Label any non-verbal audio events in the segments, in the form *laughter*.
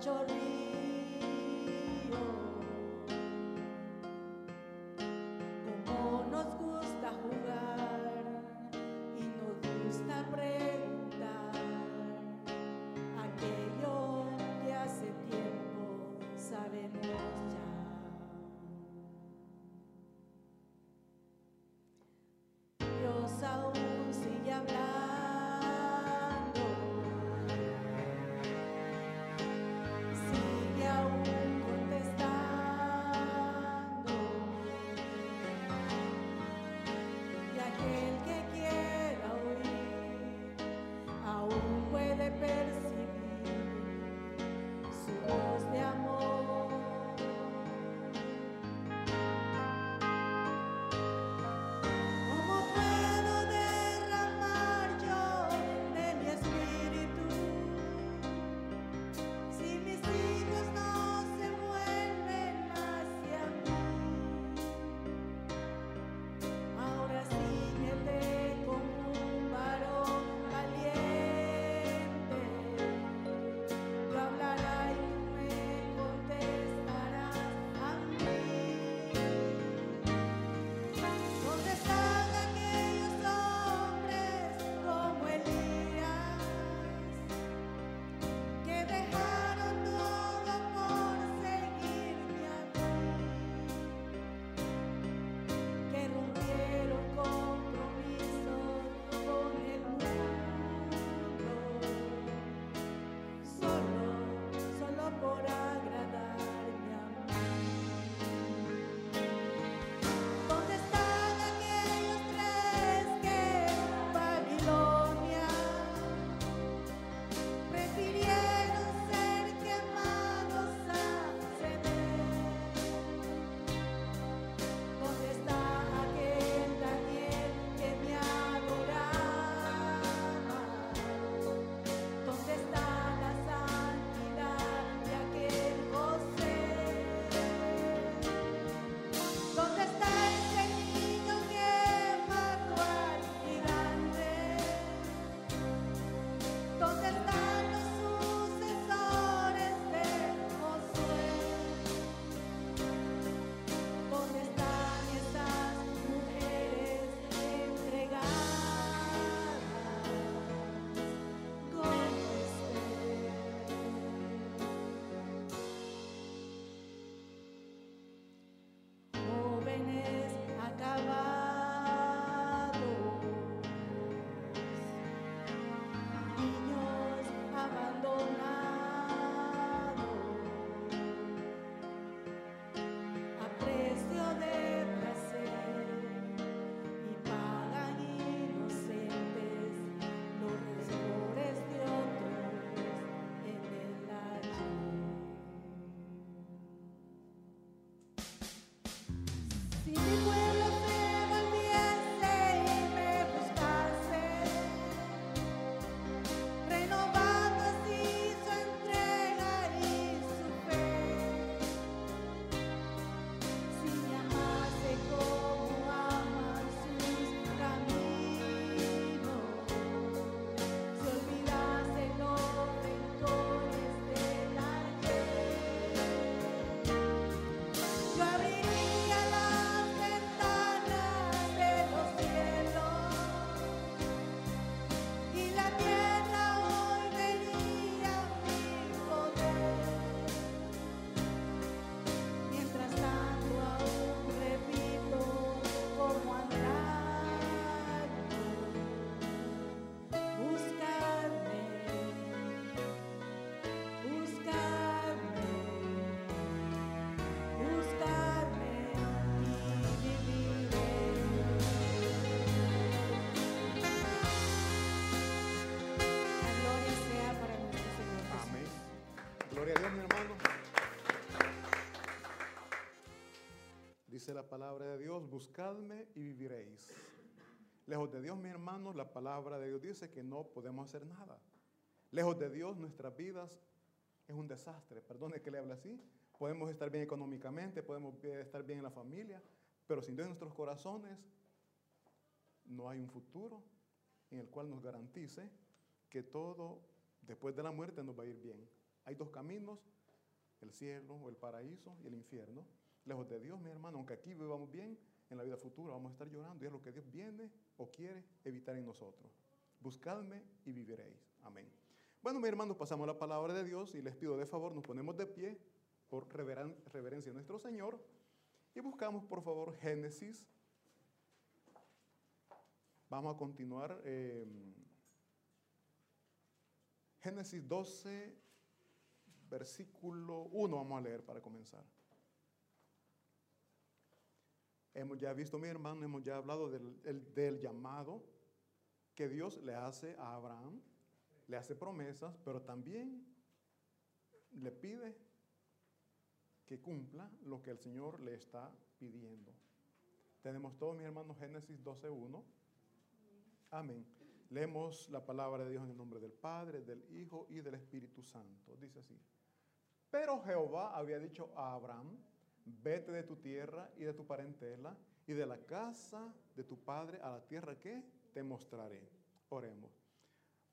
chorri buscadme y viviréis. Lejos de Dios, mi hermano, la palabra de Dios dice que no podemos hacer nada. Lejos de Dios, nuestras vidas es un desastre. Perdone que le hable así. Podemos estar bien económicamente, podemos estar bien en la familia, pero sin Dios en nuestros corazones no hay un futuro en el cual nos garantice que todo después de la muerte nos va a ir bien. Hay dos caminos, el cielo o el paraíso y el infierno. Lejos de Dios, mi hermano, aunque aquí vivamos bien, en la vida futura vamos a estar llorando y es lo que Dios viene o quiere evitar en nosotros. Buscadme y viviréis. Amén. Bueno, mi hermano, pasamos la palabra de Dios y les pido de favor, nos ponemos de pie por reveren- reverencia a nuestro Señor y buscamos, por favor, Génesis. Vamos a continuar. eh, Génesis 12, versículo 1, vamos a leer para comenzar. Hemos ya visto, mi hermano, hemos ya hablado del, el- del llamado que Dios le hace a Abraham, le hace promesas, pero también le pide que cumpla lo que el Señor le está pidiendo. Tenemos todos, mis hermanos, Génesis 12.1. Amén. Leemos la palabra de Dios en el nombre del Padre, del Hijo y del Espíritu Santo. Dice así. Pero Jehová había dicho a Abraham, vete de tu tierra y de tu parentela y de la casa de tu padre a la tierra que te mostraré. Oremos.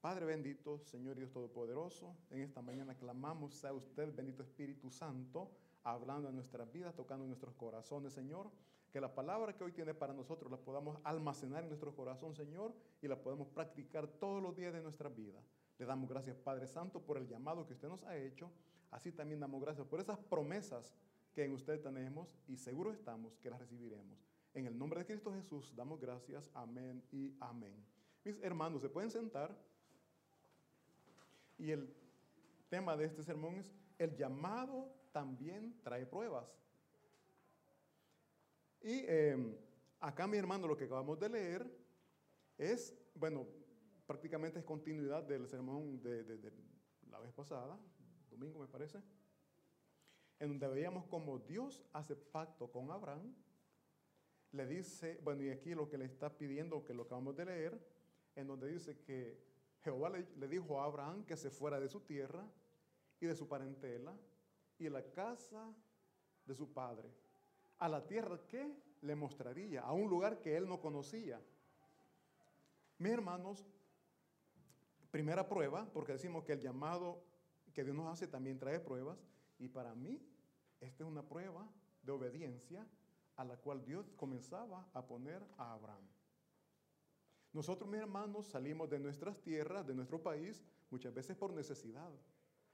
Padre bendito, Señor Dios Todopoderoso, en esta mañana clamamos a usted, bendito Espíritu Santo, hablando en nuestras vidas, tocando nuestros corazones, Señor. Que la palabra que hoy tiene para nosotros la podamos almacenar en nuestro corazón, Señor, y la podemos practicar todos los días de nuestra vida. Le damos gracias, Padre Santo, por el llamado que usted nos ha hecho. Así también damos gracias por esas promesas que en usted tenemos y seguro estamos que las recibiremos. En el nombre de Cristo Jesús damos gracias. Amén y amén. Mis hermanos, se pueden sentar. Y el tema de este sermón es, el llamado también trae pruebas. Y eh, acá, mi hermano, lo que acabamos de leer es, bueno, prácticamente es continuidad del sermón de, la vez pasada, domingo me parece, en donde veíamos cómo Dios hace pacto con Abraham, le dice, bueno, y aquí lo que le está pidiendo, que lo acabamos de leer, en donde dice que Jehová le, dijo a Abraham que se fuera de su tierra y de su parentela y la casa de su padre, a la tierra que le mostraría, a un lugar que él no conocía. Mis hermanos, primera prueba, porque decimos que el llamado que Dios nos hace también trae pruebas, y para mí esta es una prueba de obediencia a la cual Dios comenzaba a poner a Abraham. Nosotros, mis hermanos, salimos de nuestras tierras, de nuestro país, muchas veces por necesidad.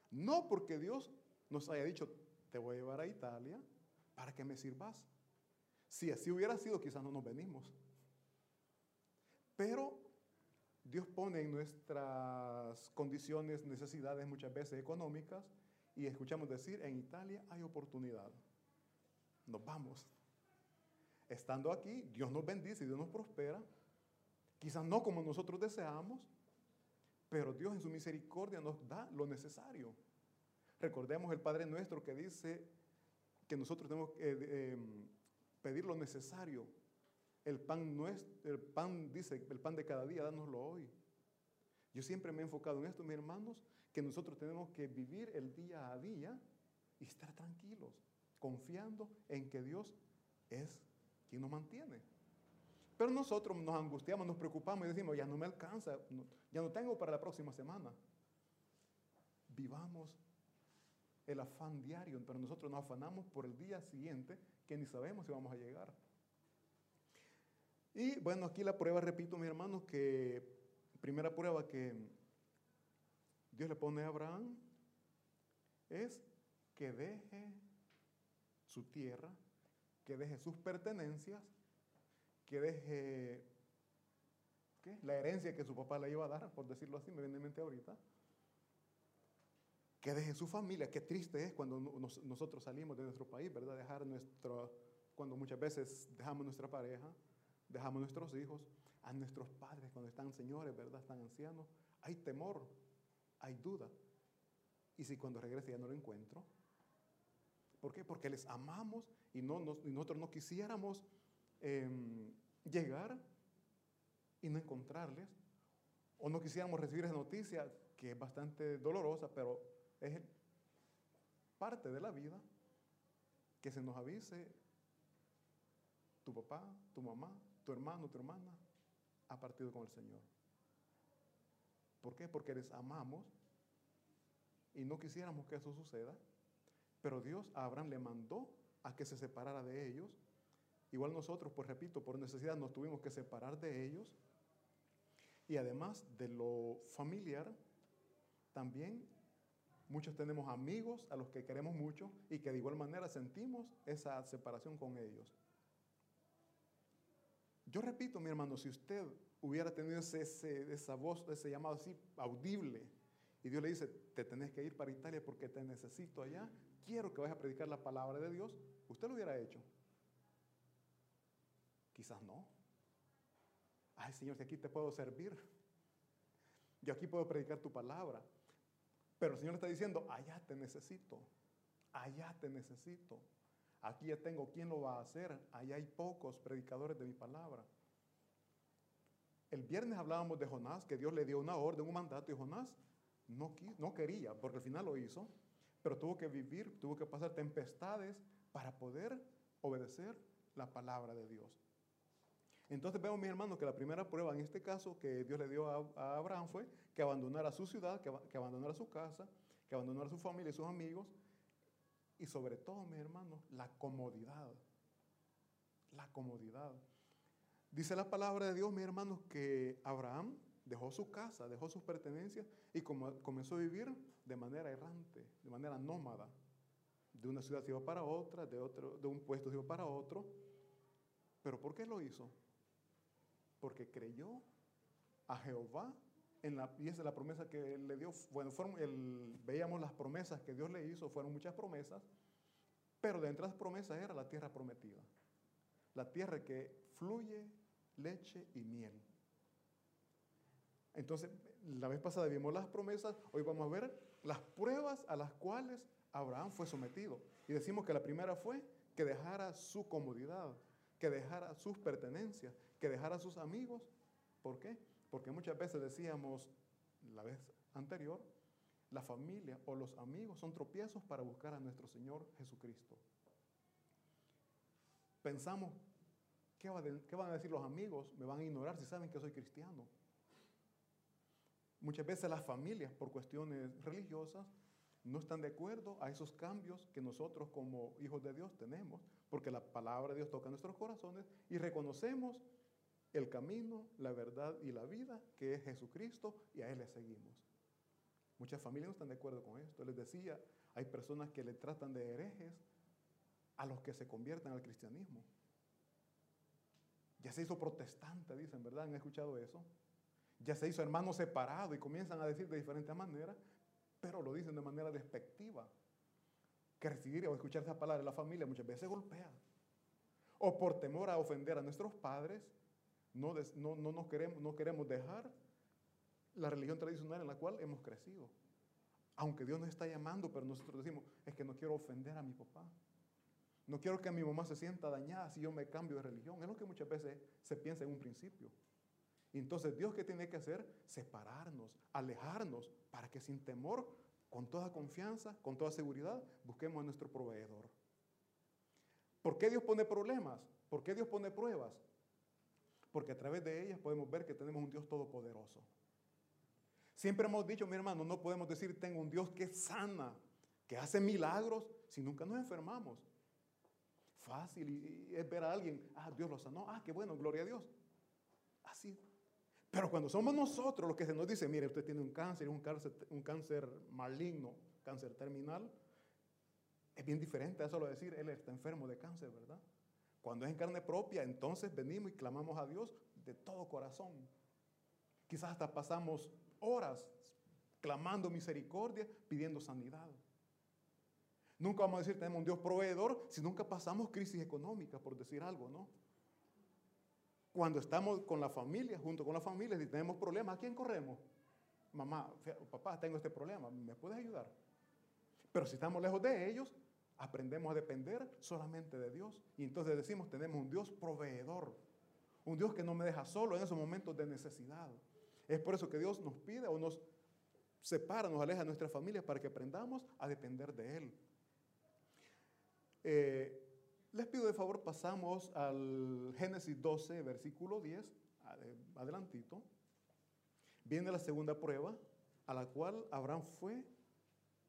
No porque Dios nos haya dicho, te voy a llevar a Italia para que me sirvas. Si así hubiera sido, quizás no nos venimos. Pero Dios pone en nuestras condiciones necesidades muchas veces económicas y escuchamos decir, en Italia hay oportunidad. Nos vamos. Estando aquí, Dios nos bendice Dios nos prospera. Quizás no como nosotros deseamos, pero Dios en su misericordia nos da lo necesario. Recordemos el Padre nuestro que dice que nosotros tenemos que eh, em, pedir lo necesario. El pan, nuestro, el pan, dice, el pan de cada día, dánoslo hoy. Yo siempre me he enfocado en esto, mis hermanos, que nosotros tenemos que vivir el día a día y estar tranquilos, confiando en que Dios es quien nos mantiene. Pero nosotros nos angustiamos, nos preocupamos y decimos, ya no me alcanza, ya no tengo para la próxima semana. Vivamos el afán diario, pero nosotros nos afanamos por el día siguiente que ni sabemos si vamos a llegar. Y bueno, aquí la prueba, repito, mis hermanos, que primera prueba que Dios le pone a Abraham es que deje su tierra, que deje sus pertenencias, que deje la herencia que su papá le iba a dar, por decirlo así, me viene en mente ahorita, que deje su familia, qué triste es cuando no- nos- nosotros salimos de nuestro país, ¿verdad? Dejar nuestro, cuando muchas veces dejamos nuestra pareja, dejamos nuestros hijos, a nuestros padres cuando están señores, ¿verdad? Están ancianos, hay temor, hay duda. Y si cuando regrese ya no lo encuentro, ¿por qué? Porque les amamos y, no, nosotros no quisiéramos em, llegar y no encontrarles, o no quisiéramos recibir esa noticia que es bastante dolorosa, pero es parte de la vida que se nos avise tu papá, tu mamá, tu hermano, tu hermana ha partido con el Señor. ¿Por qué? Porque les amamos y no quisiéramos que eso suceda, pero Dios a Abraham le mandó a que se separara de ellos. Igual nosotros, pues repito, por necesidad nos tuvimos que separar de ellos. Y además de lo familiar, también muchos tenemos amigos a los que queremos mucho y que de igual manera sentimos esa separación con ellos. Yo repito, mi hermano, si usted hubiera tenido ese, esa voz, ese llamado así audible, y Dios le dice, te tenés que ir para Italia porque te necesito allá, quiero que vayas a predicar la palabra de Dios, usted lo hubiera hecho. Quizás no. Ay, Señor, si aquí te puedo servir. Yo aquí puedo predicar tu palabra. Pero el Señor está diciendo, allá te necesito. Allá te necesito. Aquí ya tengo quién lo va a hacer. Allá hay pocos predicadores de mi palabra. El viernes hablábamos de Jonás, que Dios le dio una orden, un mandato, y Jonás no, quería, porque al final lo hizo, pero tuvo que vivir, tuvo que pasar tempestades para poder obedecer la palabra de Dios. Entonces vemos, mis hermanos, que la primera prueba en este caso que Dios le dio a, Abraham fue que abandonara su ciudad, que, que abandonara su casa, que abandonara su familia y sus amigos, y sobre todo, mis hermanos, la comodidad. La comodidad. Dice la palabra de Dios, mis hermanos, que Abraham dejó su casa, dejó sus pertenencias y comenzó a vivir de manera errante, de manera nómada. De una ciudad se iba para otra, de, otro, de un puesto se iba para otro. ¿Pero por qué lo hizo? Porque creyó a Jehová en la, y esa es la promesa que le dio. Bueno, veíamos las promesas que Dios le hizo, fueron muchas promesas, pero de entre las promesas era la tierra prometida. La tierra que fluye leche y miel. Entonces, la vez pasada vimos las promesas, hoy vamos a ver las pruebas a las cuales Abraham fue sometido. Y decimos que la primera fue que dejara su comodidad, que dejara sus pertenencias, que dejara sus amigos. ¿Por qué? Porque muchas veces decíamos, la vez anterior, la familia o los amigos son tropiezos para buscar a nuestro Señor Jesucristo. Pensamos, ¿qué, van a decir los amigos? Me van a ignorar si saben que soy cristiano. Muchas veces las familias, por cuestiones religiosas, no están de acuerdo a esos cambios que nosotros como hijos de Dios tenemos, porque la palabra de Dios toca nuestros corazones y reconocemos el camino, la verdad y la vida que es Jesucristo y a Él le seguimos. Muchas familias no están de acuerdo con esto. Les decía, hay personas que le tratan de herejes a los que se convierten al cristianismo. Ya se hizo protestante, dicen, ¿verdad? ¿Han escuchado eso? Ya se hizo hermano separado y comienzan a decir de diferentes maneras, pero lo dicen de manera despectiva. Que recibir o escuchar esa palabra en la familia muchas veces golpea. O por temor a ofender a nuestros padres, no, no, no nos queremos, no queremos dejar la religión tradicional en la cual hemos crecido. Aunque Dios nos está llamando, pero nosotros decimos, es que no quiero ofender a mi papá. No quiero que mi mamá se sienta dañada si yo me cambio de religión. Es lo que muchas veces se piensa en un principio. Entonces Dios qué tiene que hacer? Separarnos, alejarnos, para que sin temor, con toda confianza, con toda seguridad, busquemos a nuestro proveedor. ¿Por qué Dios pone problemas? ¿Por qué Dios pone pruebas? Porque a través de ellas podemos ver que tenemos un Dios todopoderoso. Siempre hemos dicho, mi hermano, no podemos decir tengo un Dios que sana, que hace milagros, si nunca nos enfermamos. Fácil y, es ver a alguien, ah, Dios lo sanó, ah, qué bueno, gloria a Dios. Así. Pero cuando somos nosotros los que se nos dice, mire, usted tiene un cáncer, un cáncer, un cáncer maligno, cáncer terminal, es bien diferente a eso lo de decir, él está enfermo de cáncer, ¿verdad? Cuando es en carne propia, entonces venimos y clamamos a Dios de todo corazón. Quizás hasta pasamos horas clamando misericordia, pidiendo sanidad. Nunca vamos a decir tenemos un Dios proveedor si nunca pasamos crisis económica, por decir algo, ¿no? Cuando estamos con la familia, junto con la familia, si tenemos problemas, ¿a quién corremos? Mamá, papá, tengo este problema, ¿me puedes ayudar? Pero si estamos lejos de ellos, aprendemos a depender solamente de Dios. Y entonces decimos, tenemos un Dios proveedor, un Dios que no me deja solo en esos momentos de necesidad. Es por eso que Dios nos pide o nos separa, nos aleja de nuestra familia para que aprendamos a depender de Él. Eh, les pido de favor, pasamos al Génesis 12, versículo 10, ade- adelantito. Viene la segunda prueba, a la cual Abraham fue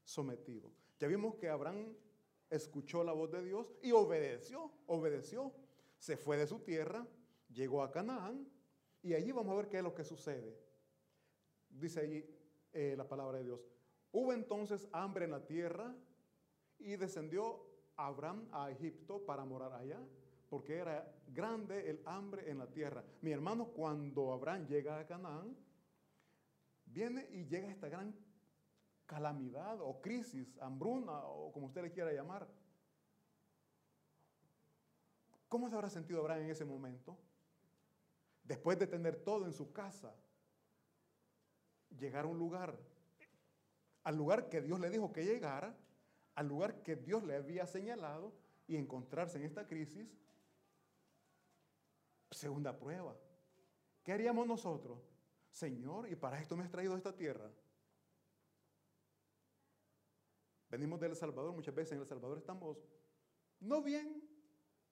sometido. Ya vimos que Abraham escuchó la voz de Dios y obedeció, obedeció. Se fue de su tierra, llegó a Canaán y allí vamos a ver qué es lo que sucede. Dice allí eh, la palabra de Dios. Hubo entonces hambre en la tierra y descendió Abraham a Egipto para morar allá, porque era grande el hambre en la tierra. Mi hermano, cuando Abraham llega a Canaán, viene y llega esta gran calamidad o crisis, hambruna o como usted le quiera llamar. ¿Cómo se habrá sentido Abraham en ese momento? Después de tener todo en su casa, llegar a un lugar, al lugar que Dios le dijo que llegara, al lugar que Dios le había señalado y encontrarse en esta crisis, segunda prueba. ¿Qué haríamos nosotros? Señor, y para esto me has traído a esta tierra. Venimos del El Salvador, muchas veces en El Salvador estamos no bien,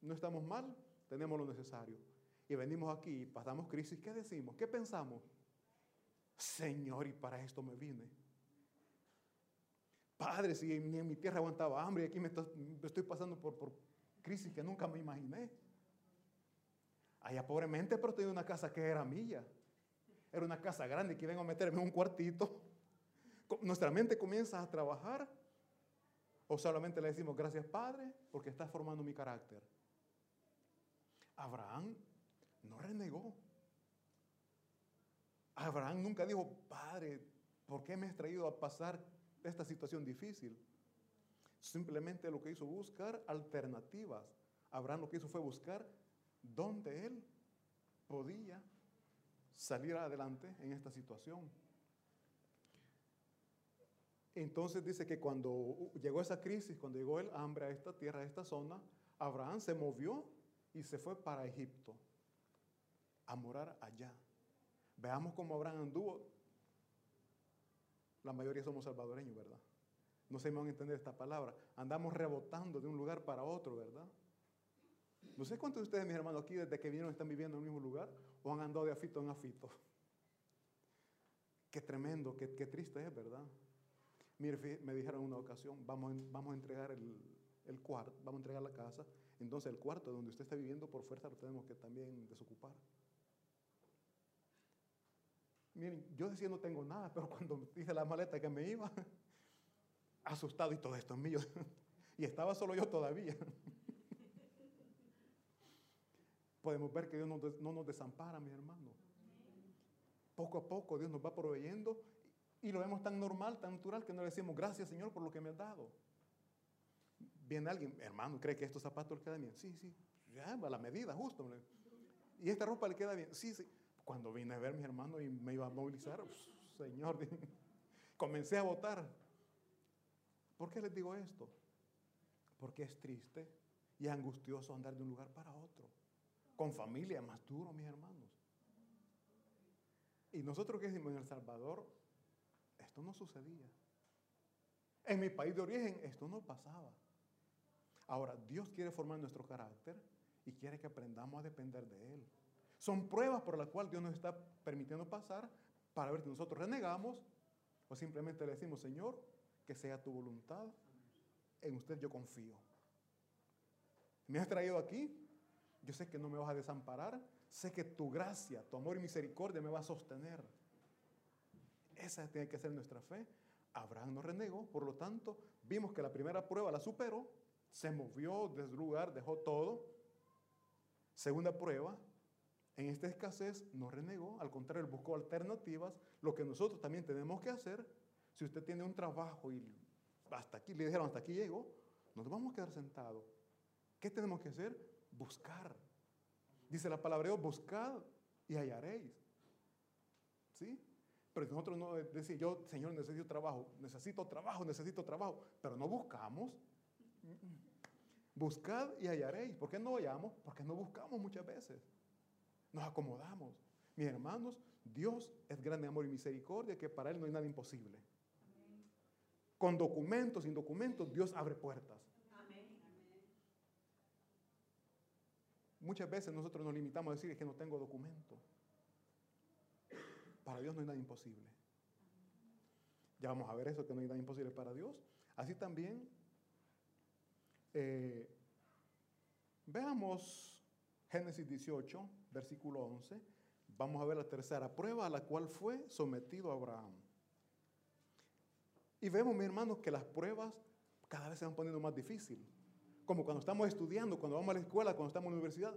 no estamos mal, tenemos lo necesario. Y venimos aquí, pasamos crisis, ¿qué decimos? ¿Qué pensamos? Señor, y para esto me vine. Padre, si ni en mi tierra aguantaba hambre y aquí me, estoy pasando por, por crisis que nunca me imaginé. Allá pobremente, pero tenía una casa que era mía. Era una casa grande que vengo a meterme en un cuartito. Nuestra mente comienza a trabajar. O solamente le decimos, gracias Padre, porque estás formando mi carácter. Abraham no renegó. Abraham nunca dijo, Padre, ¿por qué me has traído a pasar esta situación difícil? Simplemente lo que hizo buscar alternativas. Abraham lo que hizo fue buscar dónde él podía salir adelante en esta situación. Entonces dice que cuando llegó esa crisis, cuando llegó el hambre a esta tierra, a esta zona, Abraham se movió y se fue para Egipto a morar allá. Veamos cómo Abraham anduvo. La mayoría somos salvadoreños, ¿verdad? No se me van a entender esta palabra. Andamos rebotando de un lugar para otro, ¿verdad? No sé cuántos de ustedes, mis hermanos, aquí desde que vinieron están viviendo en el mismo lugar o han andado de afito en afito. Qué tremendo, qué, triste es, ¿verdad? Mire, me dijeron una ocasión, vamos, vamos a entregar el, el cuarto, vamos a entregar la casa. Entonces el cuarto donde usted está viviendo por fuerza lo tenemos que también desocupar. Miren, yo decía no tengo nada, pero cuando *laughs* hice la maleta que me iba, *laughs* asustado y todo esto es mío. *laughs* Y estaba solo yo todavía. Podemos ver que Dios no nos desampara, mis hermanos. Poco a poco Dios nos va proveyendo y lo vemos tan normal, tan natural que no le decimos gracias Señor por lo que me has dado. Viene alguien, hermano, ¿cree que estos zapatos le quedan bien? Sí, sí, ya, a la medida, justo. Y esta ropa le queda bien. Sí, sí. Cuando vine a ver a mi hermano y me iba a movilizar, Señor, *laughs* comencé a votar. ¿Por qué les digo esto? Porque es triste y angustioso andar de un lugar para otro. Con familia, más duro, mis hermanos. Y nosotros que decimos en El Salvador, esto no sucedía. En mi país de origen, esto no pasaba. Ahora, Dios quiere formar nuestro carácter y quiere que aprendamos a depender de Él. Son pruebas por las cuales Dios nos está permitiendo pasar para ver si nosotros renegamos o simplemente le decimos, Señor, que sea tu voluntad. En usted yo confío. Me has traído aquí. Yo sé que no me vas a desamparar. Sé que tu gracia, tu amor y misericordia me va a sostener. Esa tiene que ser nuestra fe. Abraham no renegó, por lo tanto, vimos que la primera prueba la superó, se movió lugar, dejó todo. Segunda prueba, en esta escasez no renegó, al contrario, buscó alternativas, lo que nosotros también tenemos que hacer. Si usted tiene un trabajo y hasta aquí, le dijeron hasta aquí llegó, nos vamos a quedar sentados. ¿Qué tenemos que hacer? Buscar. Dice la palabra buscad y hallaréis. ¿Sí? Pero nosotros no decimos, yo, Señor, necesito trabajo, necesito trabajo, necesito trabajo, pero no buscamos. Buscad y hallaréis. ¿Por qué no hallamos? Porque no buscamos muchas veces. Nos acomodamos. Mis hermanos, Dios es grande amor y misericordia, que para Él no hay nada imposible. Con documentos, sin documentos, Dios abre puertas. Muchas veces nosotros nos limitamos a decir que no tengo documento. Para Dios no hay nada imposible. Ya vamos a ver eso, que no hay nada imposible para Dios. Así también, eh, veamos Génesis 18, versículo 11. Vamos a ver la tercera prueba a la cual fue sometido Abraham. Y vemos, mis hermanos, que las pruebas cada vez se van poniendo más difíciles. Como cuando estamos estudiando, cuando vamos a la escuela, cuando estamos en la universidad,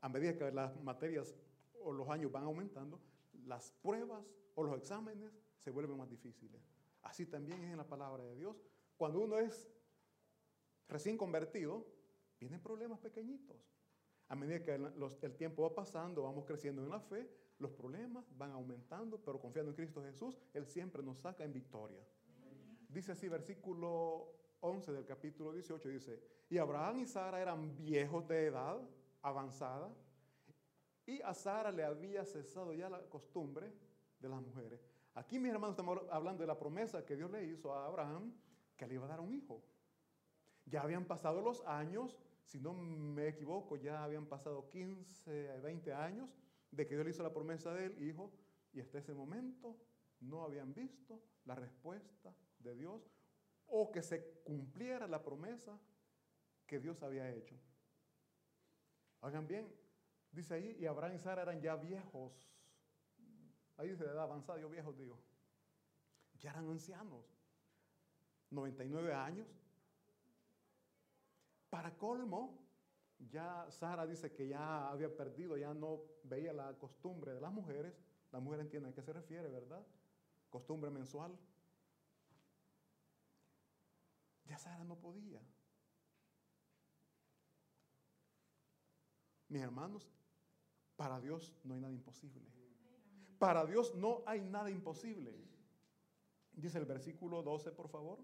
a medida que las materias o los años van aumentando, las pruebas o los exámenes se vuelven más difíciles. Así también es en la palabra de Dios. Cuando uno es recién convertido, vienen problemas pequeñitos. A medida que el, tiempo va pasando, vamos creciendo en la fe, los problemas van aumentando, pero confiando en Cristo Jesús, Él siempre nos saca en victoria. Dice así, versículo 11 del capítulo 18, dice, y Abraham y Sara eran viejos de edad avanzada, y a Sara le había cesado ya la costumbre de las mujeres. Aquí, mis hermanos, estamos hablando de la promesa que Dios le hizo a Abraham, que le iba a dar un hijo. Ya habían pasado los años, si no me equivoco, ya habían pasado 15, 20 años de que Dios le hizo la promesa del hijo, y hasta ese momento no habían visto la respuesta de Dios o que se cumpliera la promesa que Dios había hecho. Oigan bien, dice ahí, y Abraham y Sara eran ya viejos. Ahí dice de edad avanzada, yo viejos digo. Ya eran ancianos. 99 años. Para colmo, ya Sara dice que ya había perdido, ya no veía la costumbre de las mujeres. La mujer entiende a qué se refiere, ¿verdad? Costumbre mensual. Ya Sara no podía. Mis hermanos, para Dios no hay nada imposible. Para Dios no hay nada imposible. Dice el versículo 12, por favor.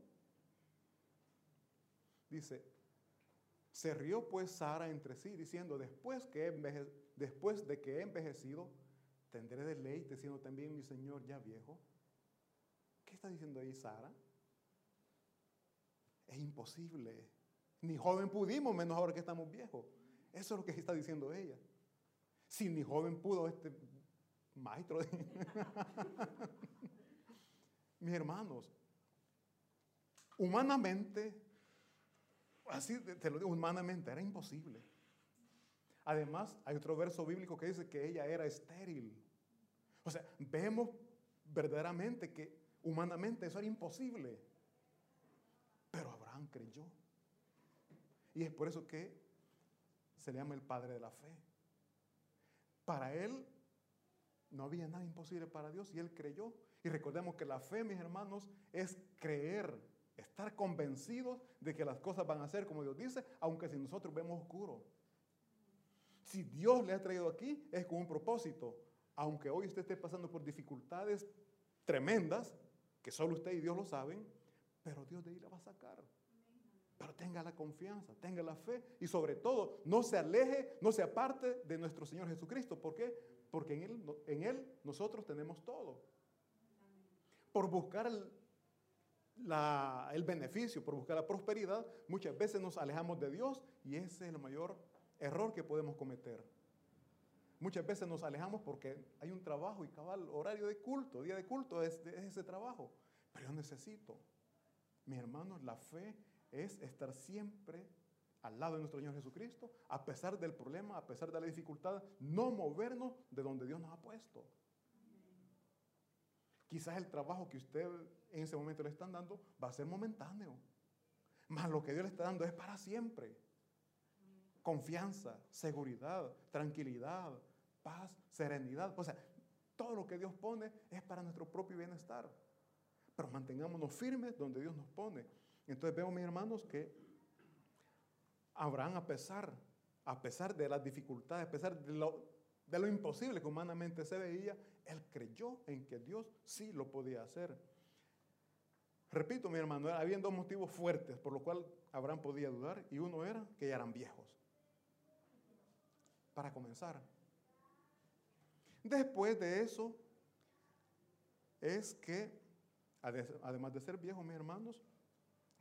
Dice, se rió pues Sara entre sí, diciendo, después, que enveje- después de que he envejecido, tendré deleite, siendo también mi Señor ya viejo. ¿Qué está diciendo ahí Sara? Es imposible. Ni joven pudimos, menos ahora que estamos viejos. Eso es lo que está diciendo ella. Si ni joven pudo este maestro. *laughs* Mis hermanos, humanamente, así te lo digo, humanamente era imposible. Además, hay otro verso bíblico que dice que ella era estéril. O sea, vemos verdaderamente que humanamente eso era imposible. Pero Abraham creyó. Y es por eso que se le llama el padre de la fe. Para él no había nada imposible para Dios y él creyó. Y recordemos que la fe, mis hermanos, es creer, estar convencidos de que las cosas van a ser como Dios dice, aunque si nosotros vemos oscuro. Si Dios le ha traído aquí, es con un propósito. Aunque hoy usted esté pasando por dificultades tremendas, que solo usted y Dios lo saben, pero Dios de ahí la va a sacar. Pero tenga la confianza, tenga la fe y sobre todo no se aleje, no se aparte de nuestro Señor Jesucristo. ¿Por qué? Porque en Él, en él nosotros tenemos todo. Por buscar el, el beneficio, por buscar la prosperidad, muchas veces nos alejamos de Dios y ese es el mayor error que podemos cometer. Muchas veces nos alejamos porque hay un trabajo y cabal horario de culto, día de culto es, es ese trabajo. Pero yo necesito, mis hermanos, la fe es estar siempre al lado de nuestro Señor Jesucristo, a pesar del problema, a pesar de la dificultad, no movernos de donde Dios nos ha puesto. Quizás el trabajo que usted en ese momento le están dando va a ser momentáneo, mas lo que Dios le está dando es para siempre. Confianza, seguridad, tranquilidad, paz, serenidad. O sea, todo lo que Dios pone es para nuestro propio bienestar. Pero mantengámonos firmes donde Dios nos pone. Entonces vemos, mis hermanos, que Abraham, a pesar, a pesar de las dificultades, a pesar de lo, de lo imposible que humanamente se veía, él creyó en que Dios sí lo podía hacer. Repito, mi hermano, había dos motivos fuertes por los cuales Abraham podía dudar, y uno era que ya eran viejos. Para comenzar. Después de eso, es que, ade- además de ser viejo, mis hermanos,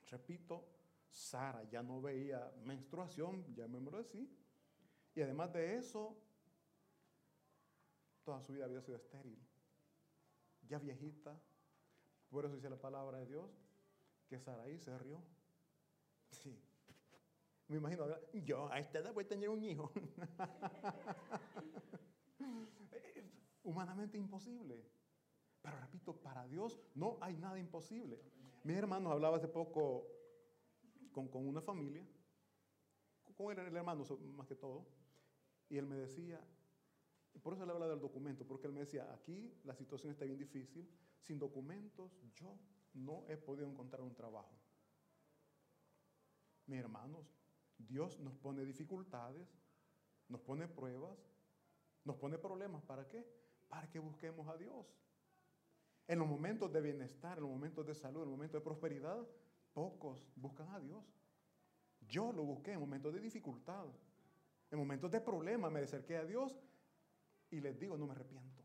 repito, Sara ya no veía menstruación, ya me lo decía, y además de eso, toda su vida había sido estéril, ya viejita, Por eso dice la palabra de Dios que Saraí se rió. Sí. Me imagino, yo a esta edad voy a tener un hijo. *laughs* Humanamente imposible. Pero repito, para Dios no hay nada imposible. Mis hermanos hablaba hace poco con, con una familia, con el, el hermano más que todo, y él me decía, por eso le hablaba del documento, porque él me decía, aquí la situación está bien difícil, sin documentos yo no he podido encontrar un trabajo. Mis hermanos, Dios nos pone dificultades, nos pone pruebas, nos pone problemas. ¿Para qué? Para que busquemos a Dios. En los momentos de bienestar, en los momentos de salud, en los momentos de prosperidad, pocos buscan a Dios. Yo lo busqué en momentos de dificultad, en momentos de problemas, me acerqué a Dios y les digo, no me arrepiento.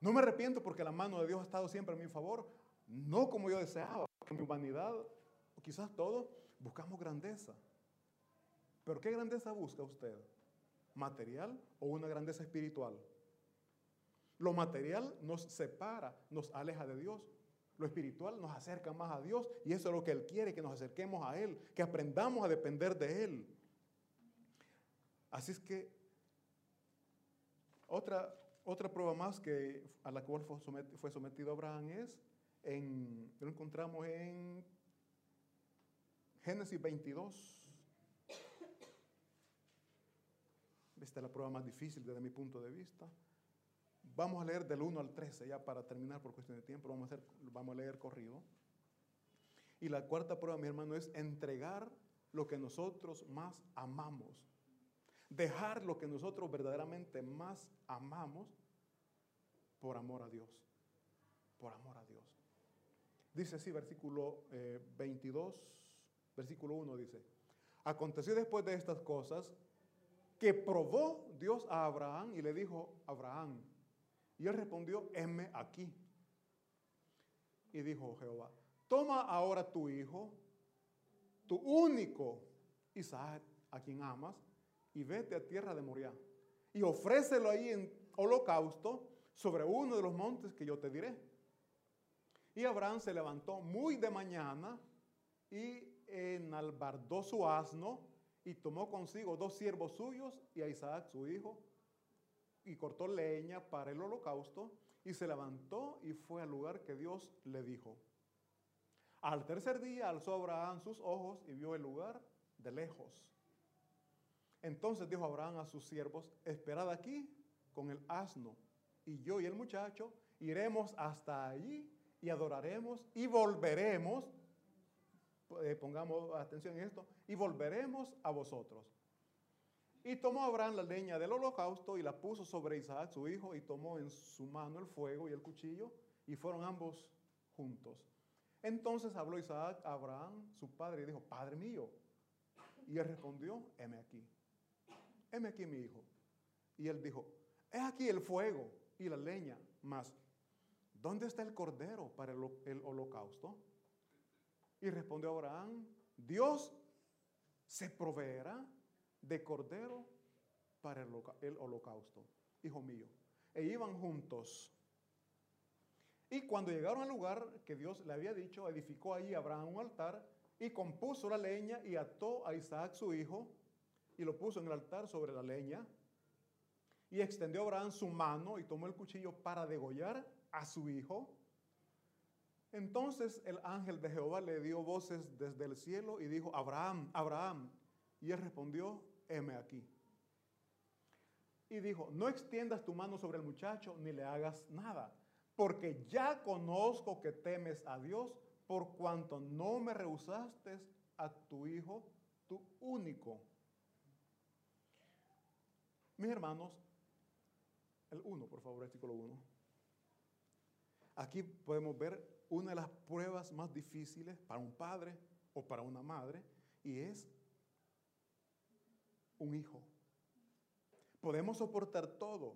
No me arrepiento porque la mano de Dios ha estado siempre a mi favor, no como yo deseaba, porque mi humanidad, o quizás todos, buscamos grandeza. Pero ¿qué grandeza busca usted? ¿Material o una grandeza espiritual? Lo material nos separa, nos aleja de Dios. Lo espiritual nos acerca más a Dios y eso es lo que Él quiere, que nos acerquemos a Él, que aprendamos a depender de Él. Así es que otra, otra prueba más que, a la cual fue somet- fue sometido Abraham es, en, lo encontramos en Génesis 22. Esta es la prueba más difícil desde mi punto de vista. Vamos a leer del 1 al 13, ya para terminar por cuestión de tiempo, vamos a, vamos a leer corrido. Y la cuarta prueba, mi hermano, es entregar lo que nosotros más amamos. Dejar lo que nosotros verdaderamente más amamos por amor a Dios. Por amor a Dios. Dice así, versículo eh, 22, versículo 1 dice, aconteció después de estas cosas que probó Dios a Abraham y le dijo, Abraham, y él respondió, heme aquí. Y dijo Jehová, toma ahora tu hijo, tu único Isaac, a quien amas, y vete a tierra de Moriah, y ofrécelo ahí en holocausto sobre uno de los montes que yo te diré. Y Abraham se levantó muy de mañana y enalbardó su asno y tomó consigo dos siervos suyos y a Isaac su hijo y cortó leña para el holocausto y se levantó y fue al lugar que Dios le dijo. Al tercer día alzó Abraham sus ojos y vio el lugar de lejos. Entonces dijo Abraham a sus siervos, esperad aquí con el asno y yo y el muchacho iremos hasta allí y adoraremos y volveremos, eh, pongamos atención en esto, y volveremos a vosotros. Y tomó Abraham la leña del holocausto y la puso sobre Isaac su hijo y tomó en su mano el fuego y el cuchillo y fueron ambos juntos. Entonces habló Isaac a Abraham, su padre, y dijo, Padre mío. Y él respondió, heme aquí, heme aquí mi hijo. Y él dijo, es aquí el fuego y la leña, mas ¿dónde está el cordero para el, holocausto? Y respondió Abraham, Dios se proveerá de cordero para el, el holocausto, hijo mío. E iban juntos. Y cuando llegaron al lugar que Dios le había dicho, edificó allí Abraham un altar y compuso la leña y ató a Isaac su hijo y lo puso en el altar sobre la leña. Y extendió Abraham su mano y tomó el cuchillo para degollar a su hijo. Entonces el ángel de Jehová le dio voces desde el cielo y dijo, Abraham, Abraham. Y él respondió, heme aquí. Y dijo, no extiendas tu mano sobre el muchacho ni le hagas nada, porque ya conozco que temes a Dios por cuanto no me rehusaste a tu hijo, tu único. Mis hermanos, el 1, por favor, versículo 1. Aquí podemos ver una de las pruebas más difíciles para un padre o para una madre y es un hijo. Podemos soportar todo.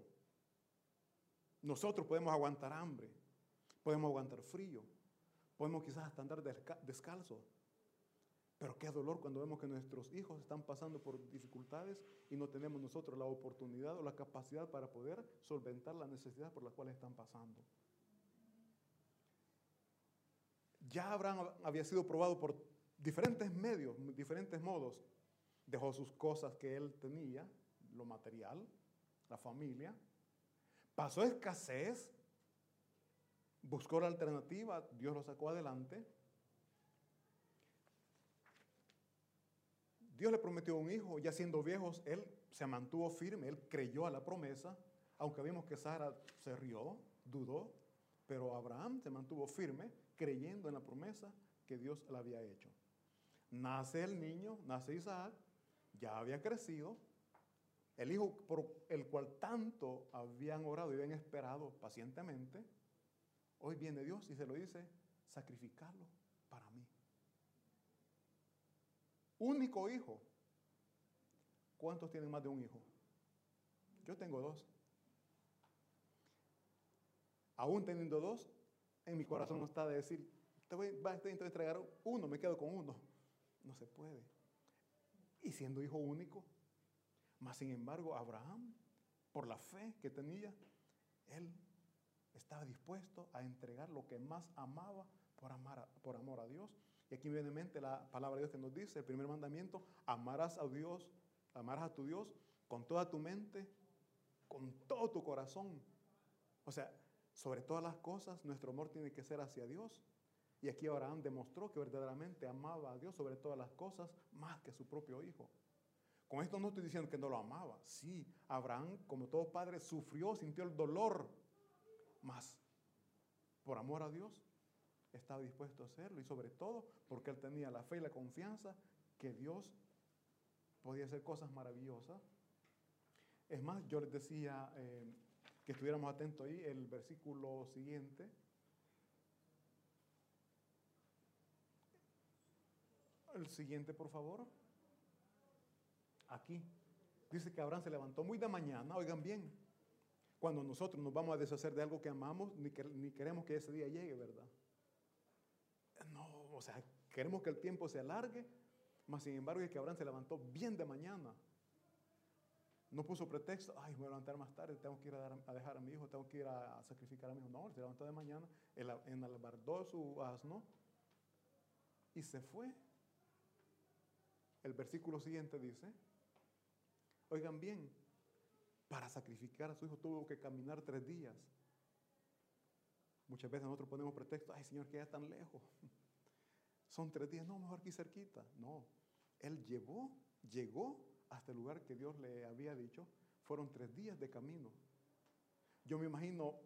Nosotros podemos aguantar hambre, podemos aguantar frío, podemos quizás hasta andar desca- descalzos. Pero qué dolor cuando vemos que nuestros hijos están pasando por dificultades y no tenemos nosotros la oportunidad o la capacidad para poder solventar la necesidad por la cual están pasando. Ya Abraham había sido probado por diferentes medios, diferentes modos. Dejó sus cosas que él tenía, lo material, la familia. Pasó escasez, buscó la alternativa, Dios lo sacó adelante. Dios le prometió un hijo, ya siendo viejos, él se mantuvo firme, él creyó a la promesa, aunque vimos que Sara se rió, dudó, pero Abraham se mantuvo firme, creyendo en la promesa que Dios le había hecho. Nace el niño, nace Isaac, ya había crecido, el hijo por el cual tanto habían orado y habían esperado pacientemente, hoy viene Dios y se lo dice, sacrificarlo para mí. Único hijo. ¿Cuántos tienen más de un hijo? Yo tengo dos. Aún teniendo dos, en mi corazón no está de decir, te voy, a entregar uno, me quedo con uno. No se puede. Y siendo hijo único, más sin embargo, Abraham, por la fe que tenía, él estaba dispuesto a entregar lo que más amaba por, amar por amor a Dios. Y aquí viene en mente la palabra de Dios que nos dice, el primer mandamiento, amarás a Dios, amarás a tu Dios con toda tu mente, con todo tu corazón. O sea, sobre todas las cosas, nuestro amor tiene que ser hacia Dios. Y aquí Abraham demostró que verdaderamente amaba a Dios sobre todas las cosas más que a su propio hijo. Con esto no estoy diciendo que no lo amaba. Sí, Abraham, como todo padre, sufrió, sintió el dolor. Más, por amor a Dios, estaba dispuesto a hacerlo. Y sobre todo porque él tenía la fe y la confianza que Dios podía hacer cosas maravillosas. Es más, yo les decía eh, que estuviéramos atentos ahí, el versículo siguiente. El siguiente, por favor. Aquí. Dice que Abraham se levantó muy de mañana, oigan bien. Cuando nosotros nos vamos a deshacer de algo que amamos, ni, ni queremos que ese día llegue, ¿verdad? No, o sea, queremos que el tiempo se alargue, mas sin embargo es que Abraham se levantó bien de mañana. No puso pretexto, ay, voy a levantar más tarde, tengo que ir a, dejar a mi hijo, tengo que ir a, sacrificar a mi hijo. No, se levantó de mañana, enalbardó su asno y se fue. El versículo siguiente dice, oigan bien, para sacrificar a su hijo tuvo que caminar tres días. Muchas veces nosotros ponemos pretexto, ay Señor, que ya tan lejos. *laughs* Son tres días, no, mejor aquí cerquita. No, Él llevó, llegó hasta el lugar que Dios le había dicho. Fueron tres días de camino. Yo me imagino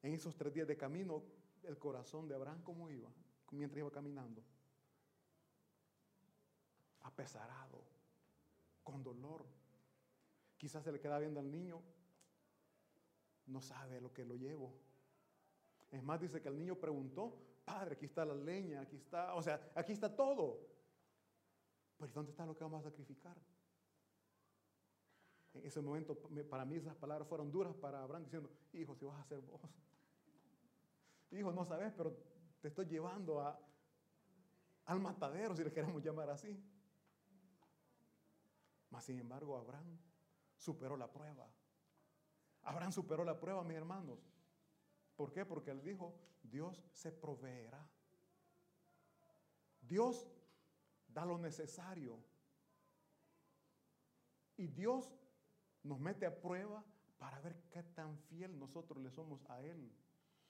en esos tres días de camino el corazón de Abraham cómo iba, mientras iba caminando. Apesarado, con dolor. Quizás se le queda viendo al niño, no sabe lo que lo llevo. Es más, dice que el niño preguntó, padre, aquí está la leña, aquí está, o sea, aquí está todo. Pero ¿dónde está lo que vamos a sacrificar? En ese momento, para mí esas palabras fueron duras para Abraham, diciendo, hijo, si vas a ser vos. Hijo, no sabes, pero te estoy llevando a, al matadero, si le queremos llamar así. Mas, sin embargo, Abraham superó la prueba. Abraham superó la prueba, mis hermanos. ¿Por qué? Porque él dijo, Dios se proveerá. Dios da lo necesario. Y Dios nos mete a prueba para ver qué tan fiel nosotros le somos a Él.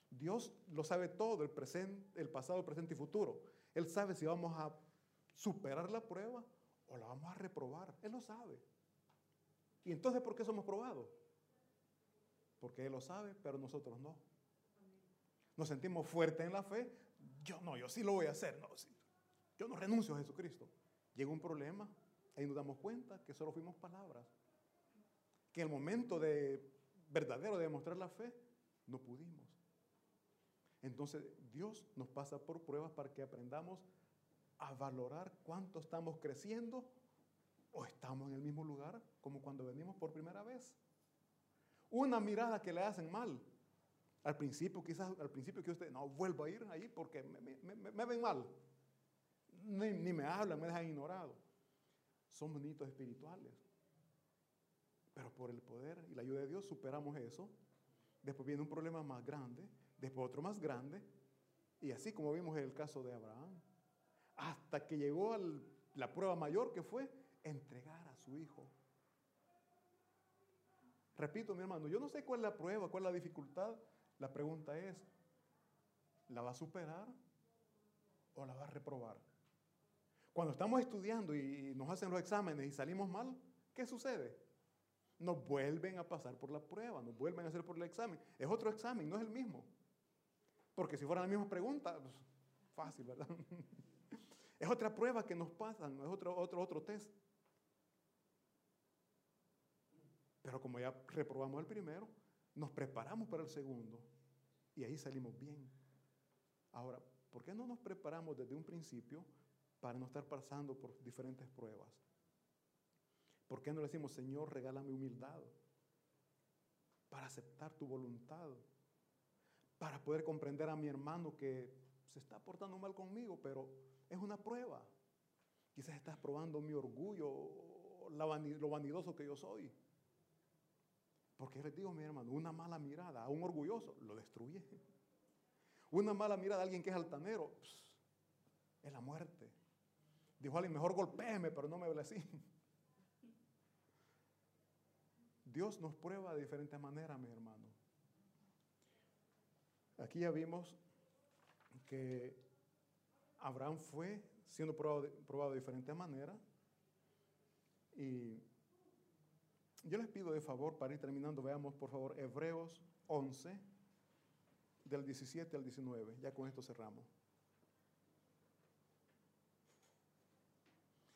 Dios lo sabe todo, el, presente, el pasado, el presente y futuro. Él sabe si vamos a superar la prueba o la vamos a reprobar. Él lo sabe. ¿Y entonces por qué somos probados? Porque Él lo sabe, pero nosotros no nos sentimos fuertes en la fe, yo no, yo sí lo voy a hacer, no, yo no renuncio a Jesucristo. Llega un problema, ahí nos damos cuenta que solo fuimos palabras, que en el momento de verdadero de demostrar la fe, no pudimos. Entonces Dios nos pasa por pruebas para que aprendamos a valorar cuánto estamos creciendo o estamos en el mismo lugar como cuando venimos por primera vez. Una mirada que le hacen mal al principio, quizás al principio que usted, no, vuelvo a ir ahí porque me, ven mal. Ni, me hablan, me dejan ignorado. Son bonitos espirituales. Pero por el poder y la ayuda de Dios superamos eso. Después viene un problema más grande, después otro más grande. Y así como vimos en el caso de Abraham, hasta que llegó a la prueba mayor que fue entregar a su hijo. Repito, mi hermano, yo no sé cuál es la prueba, cuál es la dificultad. La pregunta es, ¿la va a superar o la va a reprobar? Cuando estamos estudiando y nos hacen los exámenes y salimos mal, ¿qué sucede? Nos vuelven a pasar por la prueba, nos vuelven a hacer por el examen. Es otro examen, no es el mismo. Porque si fuera la misma pregunta, pues, fácil, ¿verdad? *laughs* es otra prueba que nos pasan, es otro, otro, otro test. Pero como ya reprobamos el primero, nos preparamos para el segundo y ahí salimos bien. Ahora, ¿por qué no nos preparamos desde un principio para no estar pasando por diferentes pruebas? ¿Por qué no le decimos, Señor, regálame humildad para aceptar tu voluntad? Para poder comprender a mi hermano que se está portando mal conmigo, pero es una prueba. Quizás estás probando mi orgullo, lo vanidoso que yo soy. Porque les digo, mi hermano, una mala mirada a un orgulloso lo destruye. Una mala mirada a alguien que es altanero es la muerte. Dijo alguien, mejor golpéeme, pero no me hable así. Dios nos prueba de diferentes maneras, mi hermano. Aquí ya vimos que Abraham fue siendo probado probado de diferentes maneras. Y yo les pido de favor, para ir terminando, veamos por favor Hebreos 11, del 17 al 19. Ya con esto cerramos.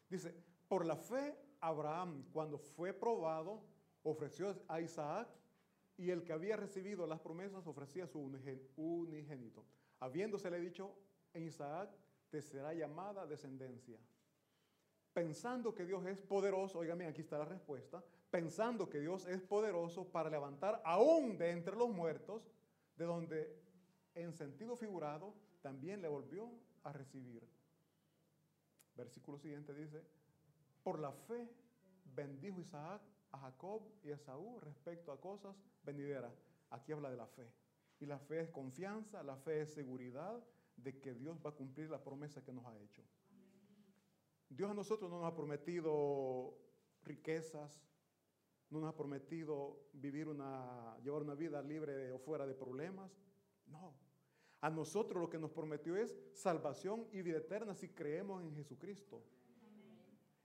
Dice, por la fe Abraham, cuando fue probado, ofreció a Isaac y el que había recibido las promesas ofrecía su unigénito. Habiéndosele dicho en Isaac, te será llamada descendencia. Pensando que Dios es poderoso, oigan aquí está la respuesta, pensando que Dios es poderoso para levantar aún de entre los muertos, de donde en sentido figurado también le volvió a recibir. Versículo siguiente dice, por la fe bendijo Isaac a Jacob y a Saúl respecto a cosas venideras. Aquí habla de la fe. Y la fe es confianza, la fe es seguridad de que Dios va a cumplir la promesa que nos ha hecho. Dios a nosotros no nos ha prometido riquezas, no nos ha prometido vivir una, llevar una vida libre o fuera de problemas. No. A nosotros lo que nos prometió es salvación y vida eterna si creemos en Jesucristo.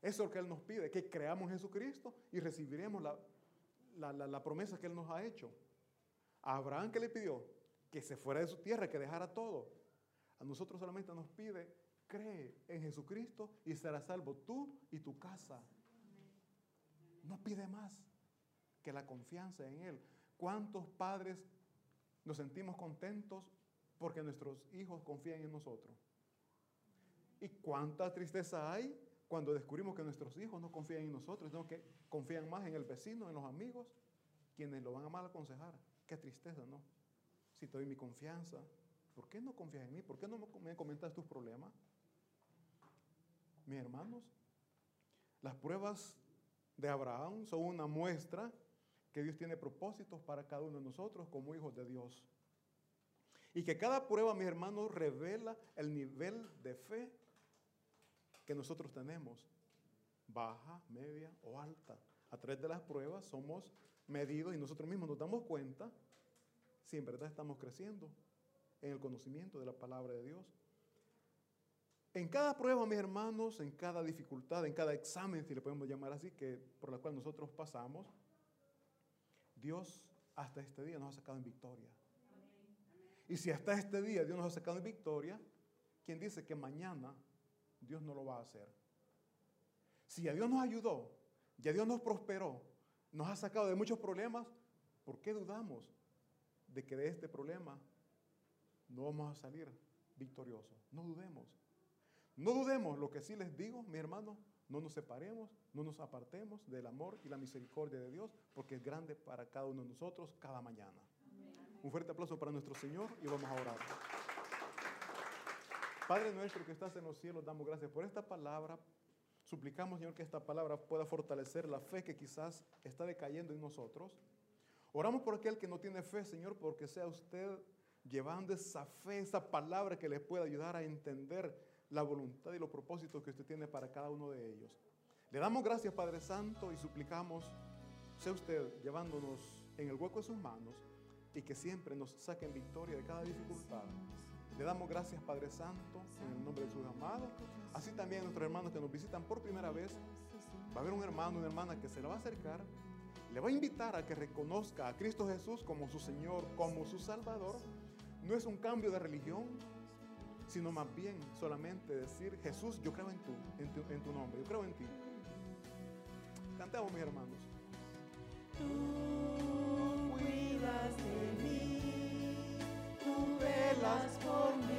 Eso es lo que Él nos pide, que creamos en Jesucristo y recibiremos la, la, promesa que Él nos ha hecho. A Abraham que le pidió que se fuera de su tierra, que dejara todo. A nosotros solamente nos pide, cree en Jesucristo y serás salvo tú y tu casa. No pide más que la confianza en Él. ¿Cuántos padres nos sentimos contentos porque nuestros hijos confían en nosotros? ¿Y cuánta tristeza hay cuando descubrimos que nuestros hijos no confían en nosotros, sino que confían más en el vecino, en los amigos, quienes lo van a mal aconsejar? Qué tristeza, ¿no? Si te doy mi confianza, ¿por qué no confías en mí? ¿Por qué no me comentas tus problemas? Mis hermanos, las pruebas de Abraham son una muestra que Dios tiene propósitos para cada uno de nosotros como hijos de Dios. Y que cada prueba, mis hermanos, revela el nivel de fe que nosotros tenemos, baja, media o alta. A través de las pruebas somos medidos y nosotros mismos nos damos cuenta si en verdad estamos creciendo en el conocimiento de la palabra de Dios. En cada prueba, mis hermanos, en cada dificultad, en cada examen, si le podemos llamar así, que por la cual nosotros pasamos, Dios hasta este día nos ha sacado en victoria. Y si hasta este día Dios nos ha sacado en victoria, ¿quién dice que mañana Dios no lo va a hacer. Si a Dios nos ayudó, ya Dios nos prosperó, nos ha sacado de muchos problemas, ¿por qué dudamos de que de este problema no vamos a salir victoriosos? No dudemos. No dudemos, lo que sí les digo, mi hermano, no nos separemos, no nos apartemos del amor y la misericordia de Dios, porque es grande para cada uno de nosotros cada mañana. Un fuerte aplauso para nuestro Señor y vamos a orar. Padre nuestro que estás en los cielos, damos gracias por esta palabra. Suplicamos, Señor, que esta palabra pueda fortalecer la fe que quizás está decayendo en nosotros. Oramos por aquel que no tiene fe, Señor, porque sea usted llevando esa fe, esa palabra que les pueda ayudar a entender la voluntad y los propósitos que usted tiene para cada uno de ellos. Le damos gracias, Padre Santo, y suplicamos, sea usted llevándonos en el hueco de sus manos y que siempre nos saquen victoria de cada dificultad. Le damos gracias, Padre Santo, en el nombre de sus amados. Así también a nuestros hermanos que nos visitan por primera vez. Va a haber un hermano, una hermana que se le va a acercar, le va a invitar a que reconozca a Cristo Jesús como su Señor, como su Salvador. No es un cambio de religión, sino más bien solamente decir, Jesús, yo creo en, tu, en, tu, en tu nombre, yo creo en ti. Cantemos, mis hermanos. Tú cuidas de mí, tú velas por mí,